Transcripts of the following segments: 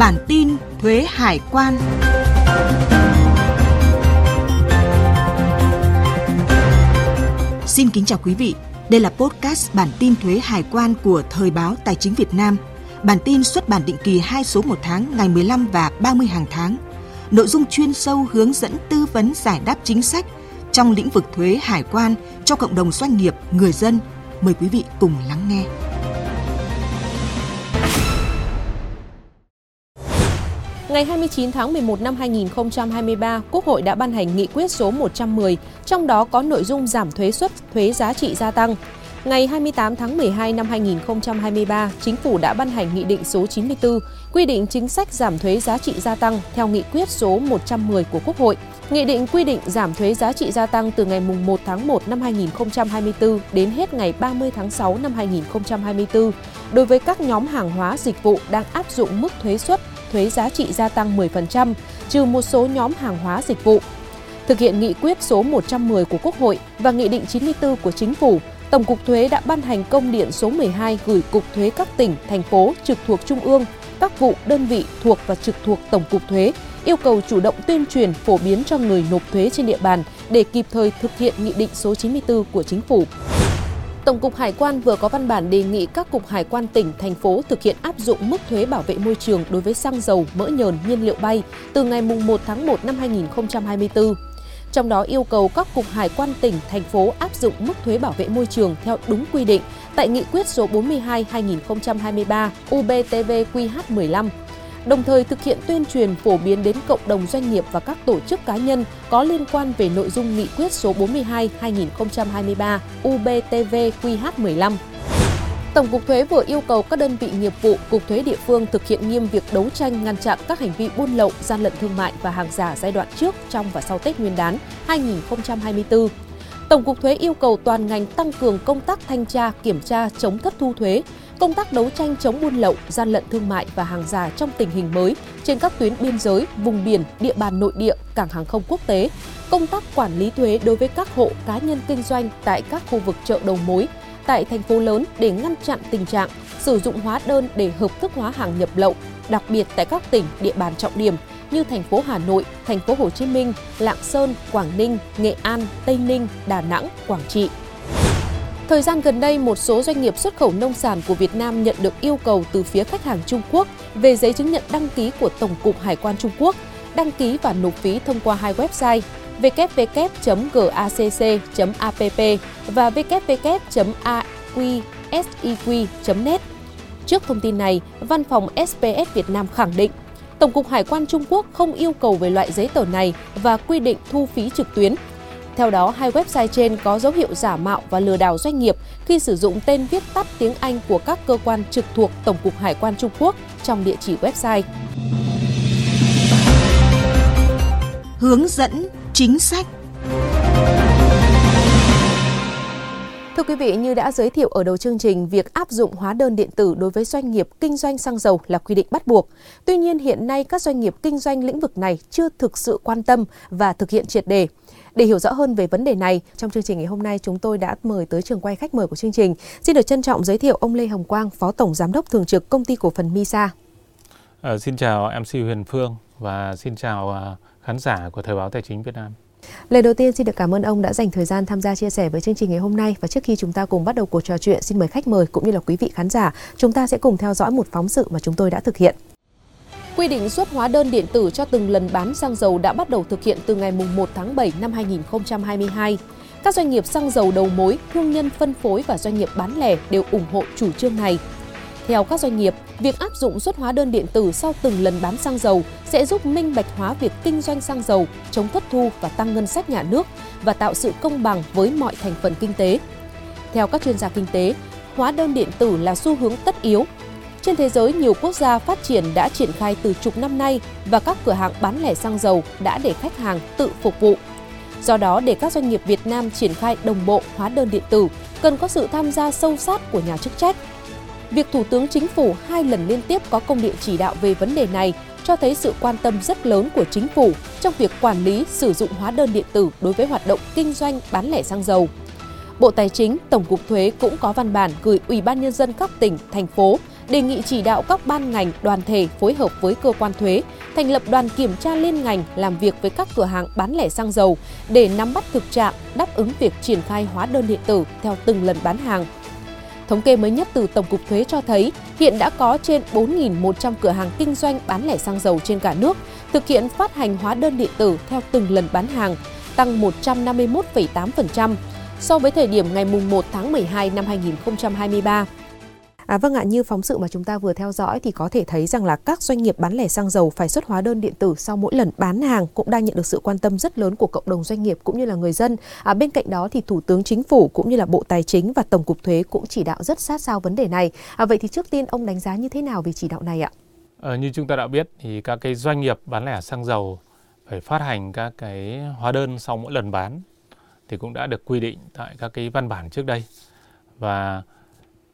Bản tin thuế hải quan. Xin kính chào quý vị. Đây là podcast bản tin thuế hải quan của Thời báo Tài chính Việt Nam. Bản tin xuất bản định kỳ 2 số một tháng ngày 15 và 30 hàng tháng. Nội dung chuyên sâu hướng dẫn tư vấn giải đáp chính sách trong lĩnh vực thuế hải quan cho cộng đồng doanh nghiệp, người dân. Mời quý vị cùng lắng nghe. Ngày 29 tháng 11 năm 2023, Quốc hội đã ban hành nghị quyết số 110, trong đó có nội dung giảm thuế suất, thuế giá trị gia tăng. Ngày 28 tháng 12 năm 2023, Chính phủ đã ban hành Nghị định số 94, quy định chính sách giảm thuế giá trị gia tăng theo Nghị quyết số 110 của Quốc hội. Nghị định quy định giảm thuế giá trị gia tăng từ ngày 1 tháng 1 năm 2024 đến hết ngày 30 tháng 6 năm 2024 đối với các nhóm hàng hóa dịch vụ đang áp dụng mức thuế suất thuế giá trị gia tăng 10%, trừ một số nhóm hàng hóa dịch vụ. Thực hiện nghị quyết số 110 của Quốc hội và Nghị định 94 của Chính phủ, Tổng cục Thuế đã ban hành công điện số 12 gửi Cục Thuế các tỉnh, thành phố trực thuộc Trung ương, các vụ, đơn vị thuộc và trực thuộc Tổng cục Thuế yêu cầu chủ động tuyên truyền phổ biến cho người nộp thuế trên địa bàn để kịp thời thực hiện Nghị định số 94 của Chính phủ. Tổng cục Hải quan vừa có văn bản đề nghị các cục hải quan tỉnh, thành phố thực hiện áp dụng mức thuế bảo vệ môi trường đối với xăng dầu, mỡ nhờn, nhiên liệu bay từ ngày 1 tháng 1 năm 2024. Trong đó yêu cầu các cục hải quan tỉnh, thành phố áp dụng mức thuế bảo vệ môi trường theo đúng quy định tại nghị quyết số 42/2023 UBTV-QH15 đồng thời thực hiện tuyên truyền phổ biến đến cộng đồng doanh nghiệp và các tổ chức cá nhân có liên quan về nội dung nghị quyết số 42/2023 UBTV-QH15. Tổng cục Thuế vừa yêu cầu các đơn vị nghiệp vụ, cục thuế địa phương thực hiện nghiêm việc đấu tranh ngăn chặn các hành vi buôn lậu, gian lận thương mại và hàng giả giai đoạn trước, trong và sau Tết Nguyên đán 2024. Tổng cục Thuế yêu cầu toàn ngành tăng cường công tác thanh tra, kiểm tra, chống thất thu thuế, công tác đấu tranh chống buôn lậu, gian lận thương mại và hàng giả trong tình hình mới trên các tuyến biên giới, vùng biển, địa bàn nội địa, cảng hàng không quốc tế, công tác quản lý thuế đối với các hộ cá nhân kinh doanh tại các khu vực chợ đầu mối, tại thành phố lớn để ngăn chặn tình trạng sử dụng hóa đơn để hợp thức hóa hàng nhập lậu, đặc biệt tại các tỉnh địa bàn trọng điểm như thành phố Hà Nội, thành phố Hồ Chí Minh, Lạng Sơn, Quảng Ninh, Nghệ An, Tây Ninh, Đà Nẵng, Quảng Trị. Thời gian gần đây, một số doanh nghiệp xuất khẩu nông sản của Việt Nam nhận được yêu cầu từ phía khách hàng Trung Quốc về giấy chứng nhận đăng ký của Tổng cục Hải quan Trung Quốc, đăng ký và nộp phí thông qua hai website www.gacc.app và www.aqseq.net. Trước thông tin này, Văn phòng SPS Việt Nam khẳng định Tổng cục Hải quan Trung Quốc không yêu cầu về loại giấy tờ này và quy định thu phí trực tuyến. Theo đó, hai website trên có dấu hiệu giả mạo và lừa đảo doanh nghiệp khi sử dụng tên viết tắt tiếng Anh của các cơ quan trực thuộc Tổng cục Hải quan Trung Quốc trong địa chỉ website. Hướng dẫn chính sách Thưa quý vị, như đã giới thiệu ở đầu chương trình, việc áp dụng hóa đơn điện tử đối với doanh nghiệp kinh doanh xăng dầu là quy định bắt buộc. Tuy nhiên, hiện nay các doanh nghiệp kinh doanh lĩnh vực này chưa thực sự quan tâm và thực hiện triệt đề. Để hiểu rõ hơn về vấn đề này, trong chương trình ngày hôm nay chúng tôi đã mời tới trường quay khách mời của chương trình. Xin được trân trọng giới thiệu ông Lê Hồng Quang, Phó Tổng Giám đốc Thường trực Công ty Cổ phần Misa. À, xin chào MC Huyền Phương và xin chào à, khán giả của Thời báo Tài chính Việt Nam. Lời đầu tiên xin được cảm ơn ông đã dành thời gian tham gia chia sẻ với chương trình ngày hôm nay và trước khi chúng ta cùng bắt đầu cuộc trò chuyện xin mời khách mời cũng như là quý vị khán giả chúng ta sẽ cùng theo dõi một phóng sự mà chúng tôi đã thực hiện. Quy định xuất hóa đơn điện tử cho từng lần bán xăng dầu đã bắt đầu thực hiện từ ngày 1 tháng 7 năm 2022. Các doanh nghiệp xăng dầu đầu mối, thương nhân phân phối và doanh nghiệp bán lẻ đều ủng hộ chủ trương này. Theo các doanh nghiệp, việc áp dụng xuất hóa đơn điện tử sau từng lần bán xăng dầu sẽ giúp minh bạch hóa việc kinh doanh xăng dầu, chống thất thu và tăng ngân sách nhà nước và tạo sự công bằng với mọi thành phần kinh tế. Theo các chuyên gia kinh tế, hóa đơn điện tử là xu hướng tất yếu. Trên thế giới, nhiều quốc gia phát triển đã triển khai từ chục năm nay và các cửa hàng bán lẻ xăng dầu đã để khách hàng tự phục vụ. Do đó, để các doanh nghiệp Việt Nam triển khai đồng bộ hóa đơn điện tử, cần có sự tham gia sâu sát của nhà chức trách, Việc Thủ tướng Chính phủ hai lần liên tiếp có công điện chỉ đạo về vấn đề này cho thấy sự quan tâm rất lớn của chính phủ trong việc quản lý sử dụng hóa đơn điện tử đối với hoạt động kinh doanh bán lẻ xăng dầu. Bộ Tài chính, Tổng cục Thuế cũng có văn bản gửi Ủy ban nhân dân các tỉnh, thành phố đề nghị chỉ đạo các ban ngành, đoàn thể phối hợp với cơ quan thuế, thành lập đoàn kiểm tra liên ngành làm việc với các cửa hàng bán lẻ xăng dầu để nắm bắt thực trạng, đáp ứng việc triển khai hóa đơn điện tử theo từng lần bán hàng. Thống kê mới nhất từ Tổng cục Thuế cho thấy hiện đã có trên 4.100 cửa hàng kinh doanh bán lẻ xăng dầu trên cả nước thực hiện phát hành hóa đơn điện tử theo từng lần bán hàng, tăng 151,8% so với thời điểm ngày 1 tháng 12 năm 2023. À, vâng ạ, như phóng sự mà chúng ta vừa theo dõi thì có thể thấy rằng là các doanh nghiệp bán lẻ xăng dầu phải xuất hóa đơn điện tử sau mỗi lần bán hàng cũng đang nhận được sự quan tâm rất lớn của cộng đồng doanh nghiệp cũng như là người dân. À, bên cạnh đó thì Thủ tướng Chính phủ cũng như là Bộ Tài chính và Tổng cục Thuế cũng chỉ đạo rất sát sao vấn đề này. À, vậy thì trước tiên ông đánh giá như thế nào về chỉ đạo này ạ? À, như chúng ta đã biết thì các cái doanh nghiệp bán lẻ xăng dầu phải phát hành các cái hóa đơn sau mỗi lần bán thì cũng đã được quy định tại các cái văn bản trước đây và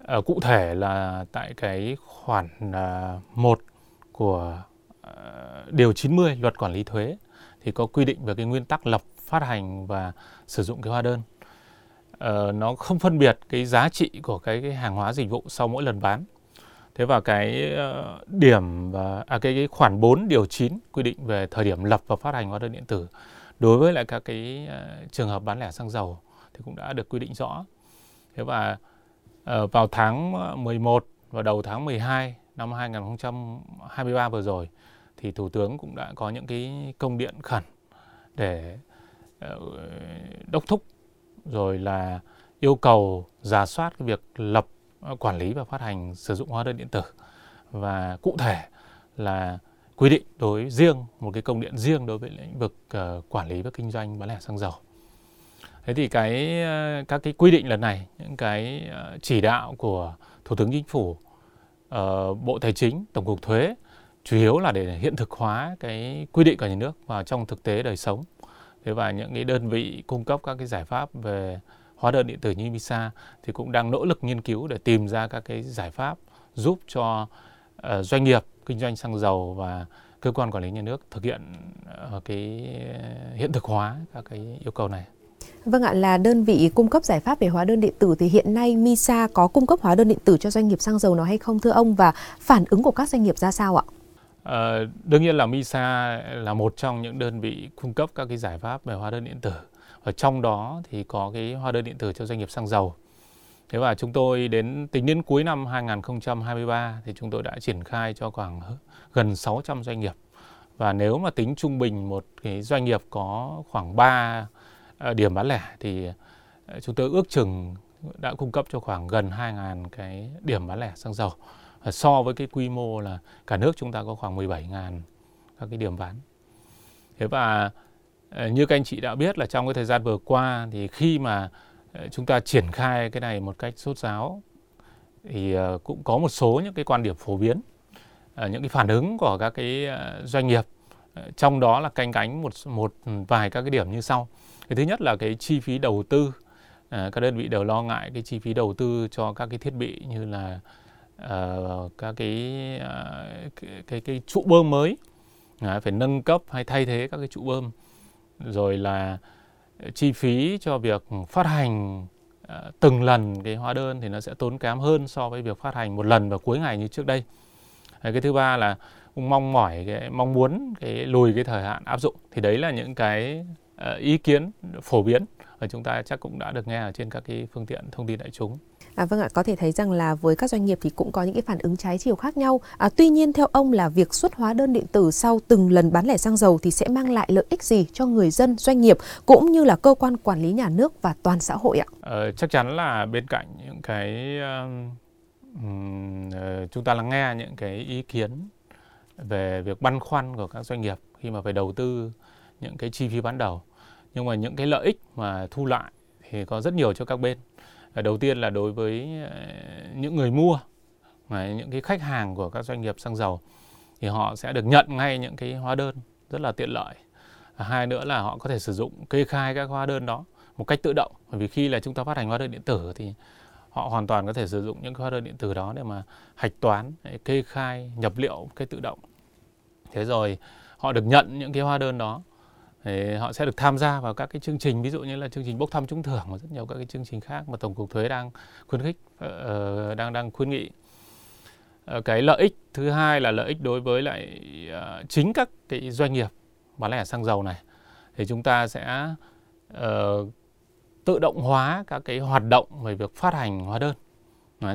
À, cụ thể là tại cái khoản ờ, à, 1 của à, điều 90 luật quản lý thuế thì có quy định về cái nguyên tắc lập phát hành và sử dụng cái hóa đơn. À, nó không phân biệt cái giá trị của cái, cái hàng hóa dịch vụ sau mỗi lần bán. Thế và cái uh, điểm và à, cái, cái khoản 4 điều 9 quy định về thời điểm lập và phát hành hóa đơn điện tử. Đối với lại các cái uh, trường hợp bán lẻ xăng dầu thì cũng đã được quy định rõ. Thế và uh, Ờ, vào tháng ờ, 11 và đầu tháng 12 năm 2023 vừa rồi thì thủ tướng cũng đã có những cái công điện khẩn để ờ, đốc thúc rồi là yêu cầu giả soát cái việc lập quản lý và phát hành sử dụng hóa đơn điện tử và cụ thể là quy định đối riêng, một cái công điện riêng đối với lĩnh vực quản lý và kinh doanh bán lẻ xăng dầu. Thế thì cái ờ, các cái quy định lần này, những cái ờ, chỉ đạo của Thủ tướng Chính phủ, ờ, Bộ Tài chính, Tổng cục Thuế chủ yếu là để hiện thực hóa cái quy định của nhà nước vào trong thực tế đời sống. Thế và những cái đơn vị cung cấp các cái giải pháp về hóa đơn điện tử như Visa thì cũng đang nỗ lực nghiên cứu để tìm ra các cái giải pháp giúp cho uh, doanh nghiệp kinh doanh xăng dầu và cơ quan quản lý nhà nước thực hiện uh, cái hiện thực hóa các cái yêu cầu này. Vâng ạ, là đơn vị cung cấp giải pháp về hóa đơn điện tử thì hiện nay MISA có cung cấp hóa đơn điện tử cho doanh nghiệp xăng dầu nào hay không thưa ông và phản ứng của các doanh nghiệp ra sao ạ? À, đương nhiên là MISA là một trong những đơn vị cung cấp các cái giải pháp về hóa đơn điện tử ở trong đó thì có cái hóa đơn điện tử cho doanh nghiệp xăng dầu. Thế và chúng tôi đến tính đến cuối năm 2023 thì chúng tôi đã triển khai cho khoảng gần 600 doanh nghiệp. Và nếu mà tính trung bình một cái doanh nghiệp có khoảng 3 Ờ, điểm bán lẻ thì ờ, chúng tôi ước chừng đã cung cấp cho khoảng gần 2.000 cái điểm bán lẻ xăng dầu. So với cái quy mô là cả nước chúng ta có khoảng 17.000 các cái điểm bán. Thế và ờ, như các anh chị đã biết là trong cái thời gian vừa qua thì khi mà chúng ta triển khai cái này một cách sốt ráo thì cũng có một số những cái quan điểm phổ biến những cái phản ứng của các cái doanh nghiệp Ờ, trong đó là canh cánh một một vài các cái điểm như sau. Cái thứ nhất là cái chi phí đầu tư. Ờ, các đơn vị đều lo ngại cái chi phí đầu tư cho các cái thiết bị như là uh, các cái, uh, cái cái cái trụ bơm mới. À, phải nâng cấp hay thay thế các cái trụ bơm. Rồi là chi phí cho việc phát hành từng lần cái hóa đơn thì nó sẽ tốn kém hơn so với việc phát hành một lần vào cuối ngày như trước đây. Cái thứ ba là cũng mong mỏi cái mong muốn cái lùi cái thời hạn áp dụng thì đấy là những cái ờ, ý kiến phổ biến và chúng ta chắc cũng đã được nghe ở trên các cái phương tiện thông tin đại chúng. À, vâng ạ, có thể thấy rằng là với các doanh nghiệp thì cũng có những cái phản ứng trái chiều khác nhau. À, tuy nhiên theo ông là việc xuất hóa đơn điện tử sau từng lần bán lẻ xăng dầu thì sẽ mang lại lợi ích gì cho người dân, doanh nghiệp cũng như là cơ quan quản lý nhà nước và toàn xã hội ạ? Ờ, chắc chắn là bên cạnh những cái um, uh, chúng ta lắng nghe những cái ý kiến về việc băn khoăn của các doanh nghiệp khi mà phải đầu tư những cái chi phí ban đầu. Nhưng mà những cái lợi ích mà thu lại thì có rất nhiều cho các bên. Ờ, đầu tiên là đối với ờ, những người mua những cái khách hàng của các doanh nghiệp xăng dầu thì họ sẽ được nhận ngay những cái hóa đơn rất là tiện lợi. Hai nữa là họ có thể sử dụng kê khai các hóa đơn đó một cách tự động. Bởi vì khi là chúng ta phát hành hóa đơn điện tử thì họ hoàn toàn có thể sử dụng những cái hóa đơn điện tử đó để mà hạch toán kê khai nhập liệu cái tự động. Thế rồi họ được nhận những cái hóa đơn đó. Thì họ sẽ được tham gia vào các cái chương trình ví dụ như là chương trình bốc thăm trúng thưởng và rất nhiều các cái chương trình khác mà tổng cục thuế đang khuyến khích uh, đang đang khuyến nghị. Uh, cái lợi ích thứ hai là lợi ích đối với lại uh, chính các cái doanh nghiệp bán lẻ xăng dầu này. Thì chúng ta sẽ uh, tự động hóa các cái hoạt động về việc phát hành hóa đơn.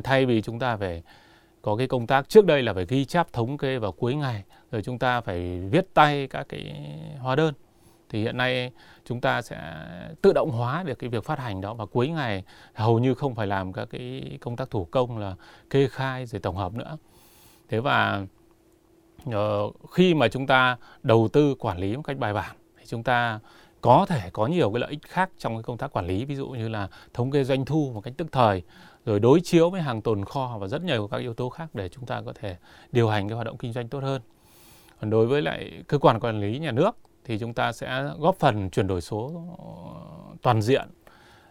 Thay vì chúng ta phải có cái công tác trước đây là phải ghi chép, thống kê vào cuối ngày, rồi chúng ta phải viết tay các cái hóa đơn, thì hiện nay chúng ta sẽ tự động hóa được cái việc phát hành đó và cuối ngày hầu như không phải làm các cái công tác thủ công là kê khai rồi tổng hợp nữa. Thế và ờ, khi mà chúng ta đầu tư quản lý một cách bài bản thì chúng ta có thể có nhiều cái lợi ích khác trong cái công tác quản lý, ví dụ như là thống kê doanh thu một cách tức thời, rồi đối chiếu với hàng tồn kho và rất nhiều các yếu tố khác để chúng ta có thể điều hành cái hoạt động kinh doanh tốt hơn. Còn đối với lại cơ quan quản lý nhà nước thì chúng ta sẽ góp phần chuyển đổi số ờ, toàn diện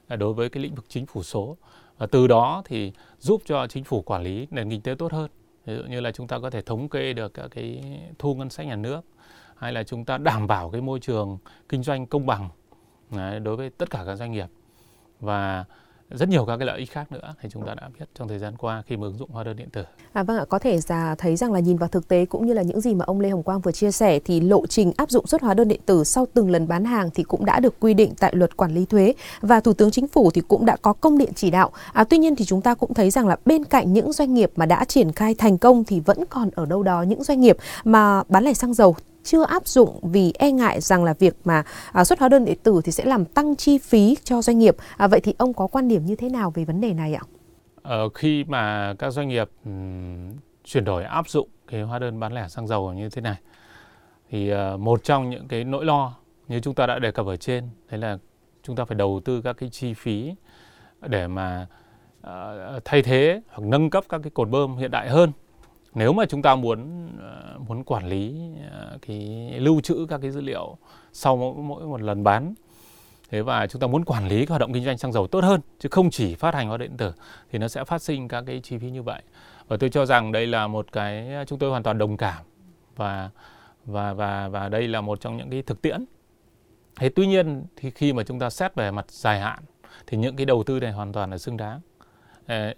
à, đối với cái lĩnh vực chính phủ số và từ đó thì giúp cho chính phủ quản lý nền kinh tế tốt hơn. Ví dụ như là chúng ta có thể thống kê được các cái thu ngân sách nhà nước hay là chúng ta đảm bảo cái môi trường kinh doanh công bằng đối với tất cả các doanh nghiệp và rất nhiều các cái lợi ích khác nữa thì chúng ta đã biết trong thời gian qua khi mà ứng dụng hóa đơn điện tử. À vâng ạ, có thể là thấy rằng là nhìn vào thực tế cũng như là những gì mà ông Lê Hồng Quang vừa chia sẻ thì lộ trình áp dụng xuất hóa đơn điện tử sau từng lần bán hàng thì cũng đã được quy định tại luật quản lý thuế và Thủ tướng Chính phủ thì cũng đã có công điện chỉ đạo. À, tuy nhiên thì chúng ta cũng thấy rằng là bên cạnh những doanh nghiệp mà đã triển khai thành công thì vẫn còn ở đâu đó những doanh nghiệp mà bán lẻ xăng dầu chưa áp dụng vì e ngại rằng là việc mà à, xuất hóa đơn điện tử thì sẽ làm tăng chi phí cho doanh nghiệp. À, vậy thì ông có quan điểm như thế nào về vấn đề này ạ? Ờ, khi mà các doanh nghiệp um, chuyển đổi áp dụng cái hóa đơn bán lẻ xăng dầu như thế này thì uh, một trong những cái nỗi lo như chúng ta đã đề cập ở trên đấy là chúng ta phải đầu tư các cái chi phí để mà uh, thay thế hoặc nâng cấp các cái cột bơm hiện đại hơn nếu mà chúng ta muốn ờ, muốn quản lý ờ, cái lưu trữ các cái dữ liệu sau mỗi, mỗi một lần bán thế và chúng ta muốn quản lý các hoạt động kinh doanh xăng dầu tốt hơn chứ không chỉ phát hành hóa điện tử thì nó sẽ phát sinh các cái chi phí như vậy. Và tôi cho rằng đây là một cái chúng tôi hoàn toàn đồng cảm và và và và đây là một trong những cái thực tiễn. Thế tuy nhiên thì khi mà chúng ta xét về mặt dài hạn thì những cái đầu tư này hoàn toàn là xứng đáng. Ờ,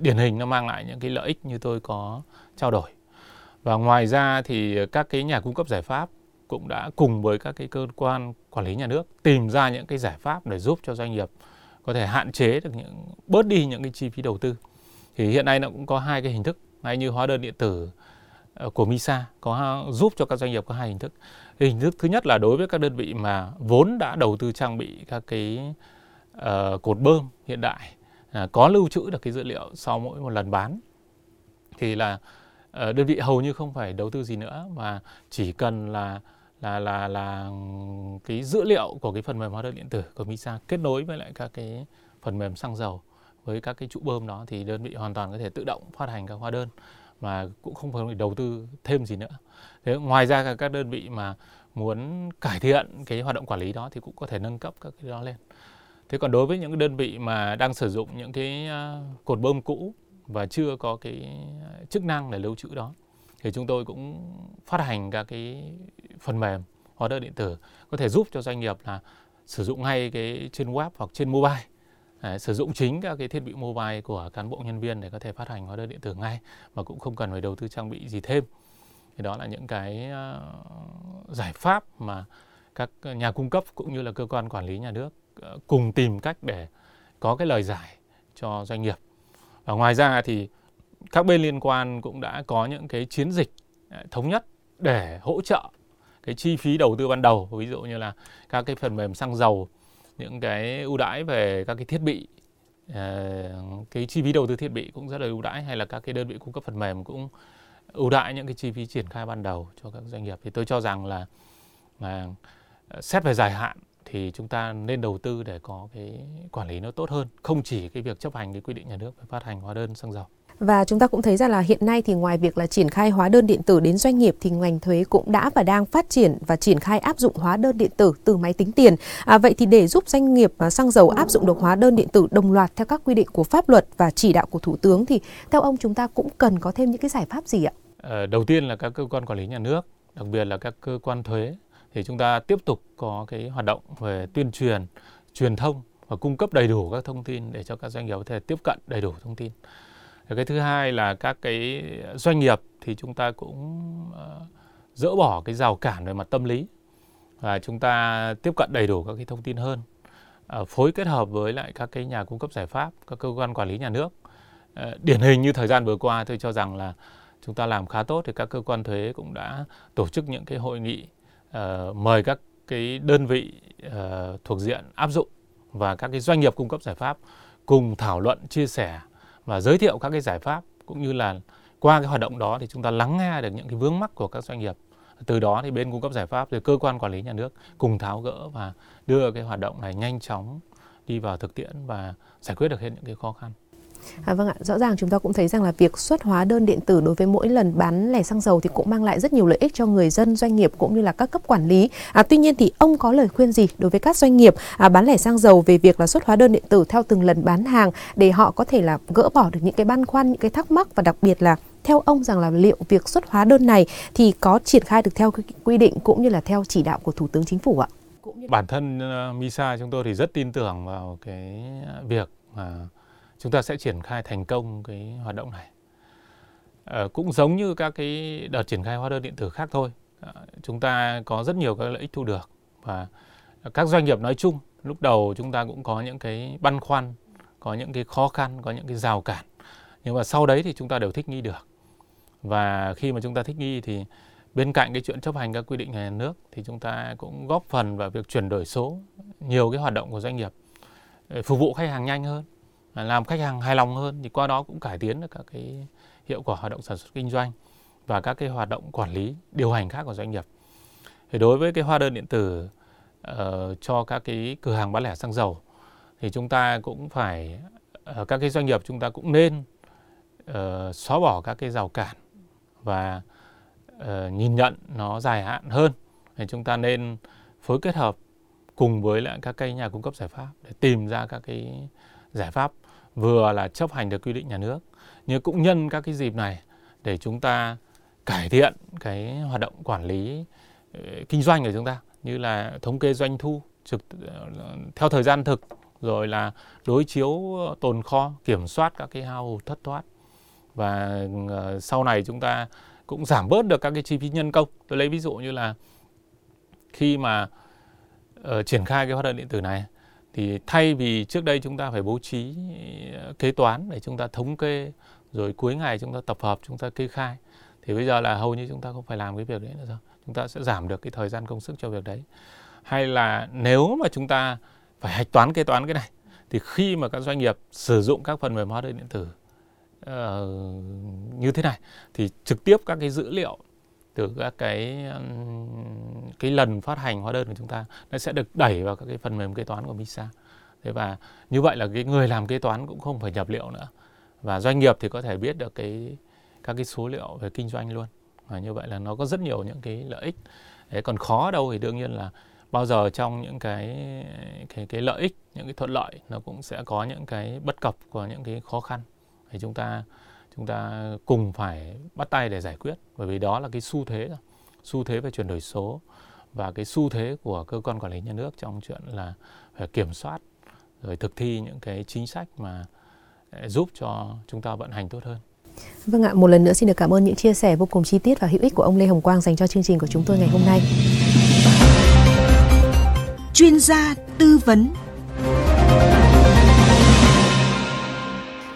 điển hình nó mang lại những cái lợi ích như tôi có trao đổi. Và ngoài ra thì các cái nhà cung cấp giải pháp cũng đã cùng với các cái cơ quan quản lý nhà nước tìm ra những cái giải pháp để giúp cho doanh nghiệp có thể hạn chế được những bớt đi những cái chi phí đầu tư. Thì hiện nay nó cũng có hai cái hình thức ngay như hóa đơn điện tử ờ, của Misa có giúp cho các doanh nghiệp có hai hình thức. Hình thức thứ nhất là đối với các đơn vị mà vốn đã đầu tư trang bị các cái uh, cột bơm hiện đại à, có lưu trữ được cái dữ liệu sau mỗi một lần bán thì là ờ, đơn vị hầu như không phải đầu tư gì nữa mà chỉ cần là là là là cái dữ liệu của cái phần mềm hóa đơn điện tử của Misa kết nối với lại các cái phần mềm xăng dầu với các cái trụ bơm đó thì đơn vị hoàn toàn có thể tự động phát hành các hóa đơn mà cũng không phải đầu tư thêm gì nữa. Thế ngoài ra các đơn vị mà muốn cải thiện cái hoạt động quản lý đó thì cũng có thể nâng cấp các cái đó lên. Thế còn đối với những đơn vị mà đang sử dụng những cái à, cột bơm cũ và chưa có cái chức năng để lưu trữ đó thì chúng tôi cũng phát hành các cái phần mềm hóa đơn điện tử có thể giúp cho doanh nghiệp là sử dụng ngay cái trên web hoặc trên mobile. Đấy, sử dụng chính các cái thiết bị mobile của cán bộ nhân viên để có thể phát hành hóa đơn điện tử ngay mà cũng không cần phải đầu tư trang bị gì thêm. Thì đó là những cái uh, giải pháp mà các nhà cung cấp cũng như là cơ quan quản lý nhà nước Ờ, cùng tìm cách để có cái lời giải cho doanh nghiệp. Và ngoài ra thì các bên liên quan cũng đã có những cái chiến dịch ờ, thống nhất để hỗ trợ cái chi phí đầu tư ban đầu ví dụ như là các cái phần mềm xăng dầu những cái ưu đãi về các cái thiết bị ờ, cái chi phí đầu tư thiết bị cũng rất là ưu đãi hay là các cái đơn vị cung cấp phần mềm cũng ưu đãi những cái chi phí triển khai ban đầu cho các doanh nghiệp thì tôi cho rằng là, là xét về dài hạn thì chúng ta nên đầu tư để có cái quản lý nó tốt hơn, không chỉ cái việc chấp hành cái quy định nhà nước về phát hành hóa đơn xăng dầu. Và chúng ta cũng thấy ra là hiện nay thì ngoài việc là triển khai hóa đơn điện tử đến doanh nghiệp thì ngành thuế cũng đã và đang phát triển và triển khai áp dụng hóa đơn điện tử từ máy tính tiền. À, vậy thì để giúp doanh nghiệp xăng dầu áp dụng được hóa đơn điện tử đồng loạt theo các quy định của pháp luật và chỉ đạo của Thủ tướng thì theo ông chúng ta cũng cần có thêm những cái giải pháp gì ạ? À, đầu tiên là các cơ quan quản lý nhà nước, đặc biệt là các cơ quan thuế thì chúng ta tiếp tục có cái hoạt động về tuyên truyền, truyền thông và cung cấp đầy đủ các thông tin để cho các doanh nghiệp có thể tiếp cận đầy đủ thông tin. cái thứ hai là các cái doanh nghiệp thì chúng ta cũng uh, dỡ bỏ cái rào cản về mặt tâm lý và chúng ta tiếp cận đầy đủ các cái thông tin hơn uh, phối kết hợp với lại các cái nhà cung cấp giải pháp các cơ quan quản lý nhà nước uh, điển hình như thời gian vừa qua tôi cho rằng là chúng ta làm khá tốt thì các cơ quan thuế cũng đã tổ chức những cái hội nghị uh, mời các cái đơn vị uh, thuộc diện áp dụng và các cái doanh nghiệp cung cấp giải pháp cùng thảo luận chia sẻ và giới thiệu các cái giải pháp cũng như là qua cái hoạt động đó thì chúng ta lắng nghe được những cái vướng mắc của các doanh nghiệp. Từ đó thì bên cung cấp giải pháp rồi cơ quan quản lý nhà nước cùng tháo gỡ và đưa cái hoạt động này nhanh chóng đi vào thực tiễn và giải quyết được hết những cái khó khăn. À, vâng ạ, rõ ràng chúng ta cũng thấy rằng là việc xuất hóa đơn điện tử đối với mỗi lần bán lẻ xăng dầu thì cũng mang lại rất nhiều lợi ích cho người dân, doanh nghiệp cũng như là các cấp quản lý. À, tuy nhiên thì ông có lời khuyên gì đối với các doanh nghiệp à, bán lẻ xăng dầu về việc là xuất hóa đơn điện tử theo từng lần bán hàng để họ có thể là gỡ bỏ được những cái băn khoăn, những cái thắc mắc và đặc biệt là theo ông rằng là liệu việc xuất hóa đơn này thì có triển khai được theo quy định cũng như là theo chỉ đạo của Thủ tướng Chính phủ ạ? Bản thân uh, MISA chúng tôi thì rất tin tưởng vào cái việc mà uh, chúng ta sẽ triển khai thành công cái hoạt động này. À, cũng giống như các cái đợt triển khai hóa đơn điện tử khác thôi. À, chúng ta có rất nhiều các lợi ích thu được và các doanh nghiệp nói chung lúc đầu chúng ta cũng có những cái băn khoăn, có những cái khó khăn, có những cái rào cản. Nhưng mà sau đấy thì chúng ta đều thích nghi được. Và khi mà chúng ta thích nghi thì bên cạnh cái chuyện chấp hành các quy định nhà nước thì chúng ta cũng góp phần vào việc chuyển đổi số nhiều cái hoạt động của doanh nghiệp ờ, phục vụ khách hàng nhanh hơn làm khách hàng hài lòng hơn thì qua đó cũng cải tiến được các cái hiệu quả hoạt động sản xuất kinh doanh và các cái hoạt động quản lý điều hành khác của doanh nghiệp. Thì đối với cái hóa đơn điện tử uh, cho các cái cửa hàng bán lẻ xăng dầu thì chúng ta cũng phải uh, các cái doanh nghiệp chúng ta cũng nên uh, xóa bỏ các cái rào cản và uh, nhìn nhận nó dài hạn hơn. Thì chúng ta nên phối kết hợp cùng với lại các cái nhà cung cấp giải pháp để tìm ra các cái giải pháp vừa là chấp hành được quy định nhà nước nhưng cũng nhân các cái dịp này để chúng ta cải thiện cái hoạt động quản lý ờ, kinh doanh của chúng ta như là thống kê doanh thu trực ờ, theo thời gian thực rồi là đối chiếu tồn kho kiểm soát các cái hao hụt thất thoát. Và ờ, sau này chúng ta cũng giảm bớt được các cái chi phí nhân công. Tôi lấy ví dụ như là khi mà uh, triển khai cái hóa đơn điện tử này thì thay vì trước đây chúng ta phải bố trí ờ, kế toán để chúng ta thống kê rồi cuối ngày chúng ta tập hợp chúng ta kê khai thì bây giờ là hầu như chúng ta không phải làm cái việc đấy nữa rồi. Chúng ta sẽ giảm được cái thời gian công sức cho việc đấy. Hay là nếu mà chúng ta phải hạch toán kế toán cái này thì khi mà các doanh nghiệp sử dụng các phần mềm hóa đơn điện tử uh, như thế này thì trực tiếp các cái dữ liệu từ các cái cái lần phát hành hóa đơn của chúng ta nó sẽ được đẩy vào các cái phần mềm kế toán của MISA. Thế và như vậy là cái người làm kế toán cũng không phải nhập liệu nữa. Và doanh nghiệp thì có thể biết được cái các cái số liệu về kinh doanh luôn. Và như vậy là nó có rất nhiều những cái lợi ích. Đấy, còn khó đâu thì đương nhiên là bao giờ trong những cái cái cái lợi ích, những cái thuận lợi nó cũng sẽ có những cái bất cập của những cái khó khăn. Thì chúng ta chúng ta cùng phải bắt tay để giải quyết bởi vì đó là cái xu thế xu thế về chuyển đổi số và cái xu thế của cơ quan quản lý nhà nước trong chuyện là phải kiểm soát rồi thực thi những cái chính sách mà giúp cho chúng ta vận hành tốt hơn. Vâng ạ, một lần nữa xin được cảm ơn những chia sẻ vô cùng chi tiết và hữu ích của ông Lê Hồng Quang dành cho chương trình của chúng tôi ngày hôm nay. Chuyên gia tư vấn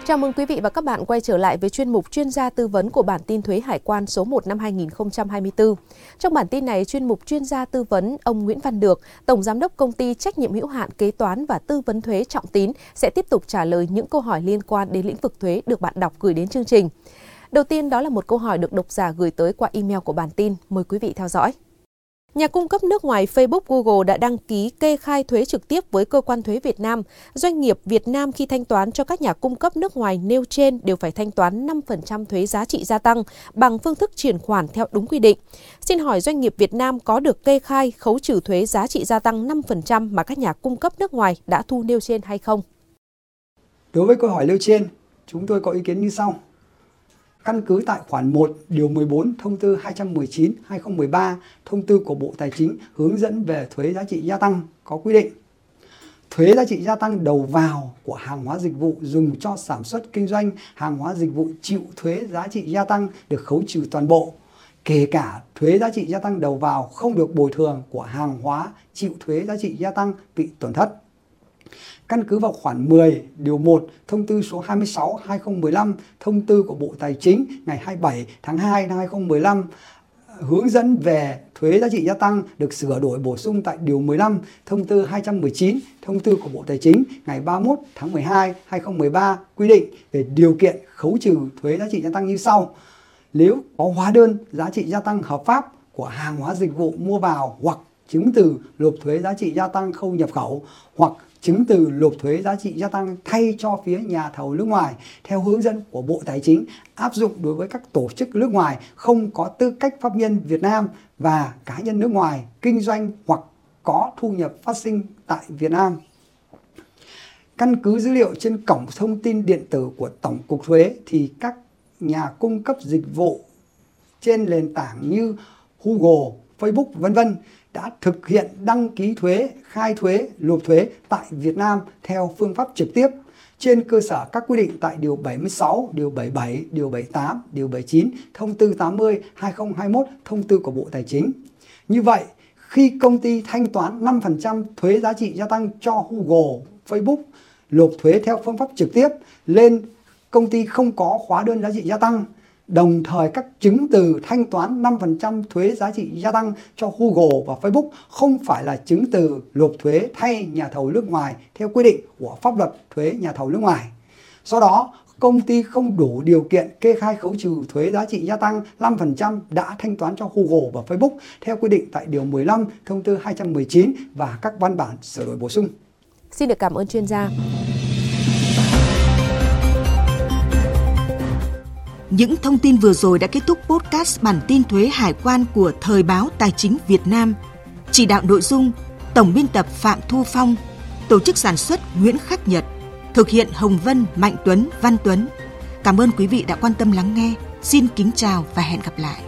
Chào mừng quý vị và các bạn quay trở lại với chuyên mục chuyên gia tư vấn của bản tin thuế hải quan số 1 năm 2024. Trong bản tin này, chuyên mục chuyên gia tư vấn ông Nguyễn Văn Được, Tổng Giám đốc Công ty Trách nhiệm hữu hạn Kế toán và Tư vấn thuế Trọng Tín sẽ tiếp tục trả lời những câu hỏi liên quan đến lĩnh vực thuế được bạn đọc gửi đến chương trình. Đầu tiên đó là một câu hỏi được độc giả gửi tới qua email của bản tin. Mời quý vị theo dõi. Nhà cung cấp nước ngoài Facebook Google đã đăng ký kê khai thuế trực tiếp với cơ quan thuế Việt Nam. Doanh nghiệp Việt Nam khi thanh toán cho các nhà cung cấp nước ngoài nêu trên đều phải thanh toán 5% thuế giá trị gia tăng bằng phương thức chuyển khoản theo đúng quy định. Xin hỏi doanh nghiệp Việt Nam có được kê khai khấu trừ thuế giá trị gia tăng 5% mà các nhà cung cấp nước ngoài đã thu nêu trên hay không? Đối với câu hỏi nêu trên, chúng tôi có ý kiến như sau căn cứ tại khoản 1 điều 14 thông tư 219 2013 thông tư của Bộ Tài chính hướng dẫn về thuế giá trị gia tăng có quy định thuế giá trị gia tăng đầu vào của hàng hóa dịch vụ dùng cho sản xuất kinh doanh, hàng hóa dịch vụ chịu thuế giá trị gia tăng được khấu trừ toàn bộ kể cả thuế giá trị gia tăng đầu vào không được bồi thường của hàng hóa chịu thuế giá trị gia tăng bị tổn thất. Căn cứ vào khoản 10 điều 1 thông tư số 26 2015 thông tư của Bộ Tài chính ngày 27 tháng 2 năm 2015 hướng dẫn về thuế giá trị gia tăng được sửa đổi bổ sung tại Điều 15 Thông tư 219 Thông tư của Bộ Tài chính ngày 31 tháng 12 2013 quy định về điều kiện khấu trừ thuế giá trị gia tăng như sau. Nếu có hóa đơn giá trị gia tăng hợp pháp của hàng hóa dịch vụ mua vào hoặc chứng từ nộp thuế giá trị gia tăng không nhập khẩu hoặc chứng từ nộp thuế giá trị gia tăng thay cho phía nhà thầu nước ngoài theo hướng dẫn của Bộ Tài chính áp dụng đối với các tổ chức nước ngoài không có tư cách pháp nhân Việt Nam và cá nhân nước ngoài kinh doanh hoặc có thu nhập phát sinh tại Việt Nam. Căn cứ dữ liệu trên cổng thông tin điện tử của Tổng cục Thuế thì các nhà cung cấp dịch vụ trên nền tảng như Google, Facebook vân vân đã thực hiện đăng ký thuế, khai thuế, nộp thuế tại Việt Nam theo phương pháp trực tiếp trên cơ sở các quy định tại Điều 76, Điều 77, Điều 78, Điều 79, Thông tư 80, 2021, Thông tư của Bộ Tài chính. Như vậy, khi công ty thanh toán 5% thuế giá trị gia tăng cho Google, Facebook, nộp thuế theo phương pháp trực tiếp lên công ty không có khóa đơn giá trị gia tăng Đồng thời các chứng từ thanh toán 5% thuế giá trị gia tăng cho Google và Facebook không phải là chứng từ nộp thuế thay nhà thầu nước ngoài theo quy định của pháp luật thuế nhà thầu nước ngoài. Do đó, công ty không đủ điều kiện kê khai khấu trừ thuế giá trị gia tăng 5% đã thanh toán cho Google và Facebook theo quy định tại Điều 15 Thông tư 219 và các văn bản sửa đổi bổ sung. Xin được cảm ơn chuyên gia. Những thông tin vừa rồi đã kết thúc podcast bản tin thuế hải quan của Thời báo Tài chính Việt Nam. Chỉ đạo nội dung Tổng biên tập Phạm Thu Phong, tổ chức sản xuất Nguyễn Khắc Nhật, thực hiện Hồng Vân, Mạnh Tuấn, Văn Tuấn. Cảm ơn quý vị đã quan tâm lắng nghe. Xin kính chào và hẹn gặp lại.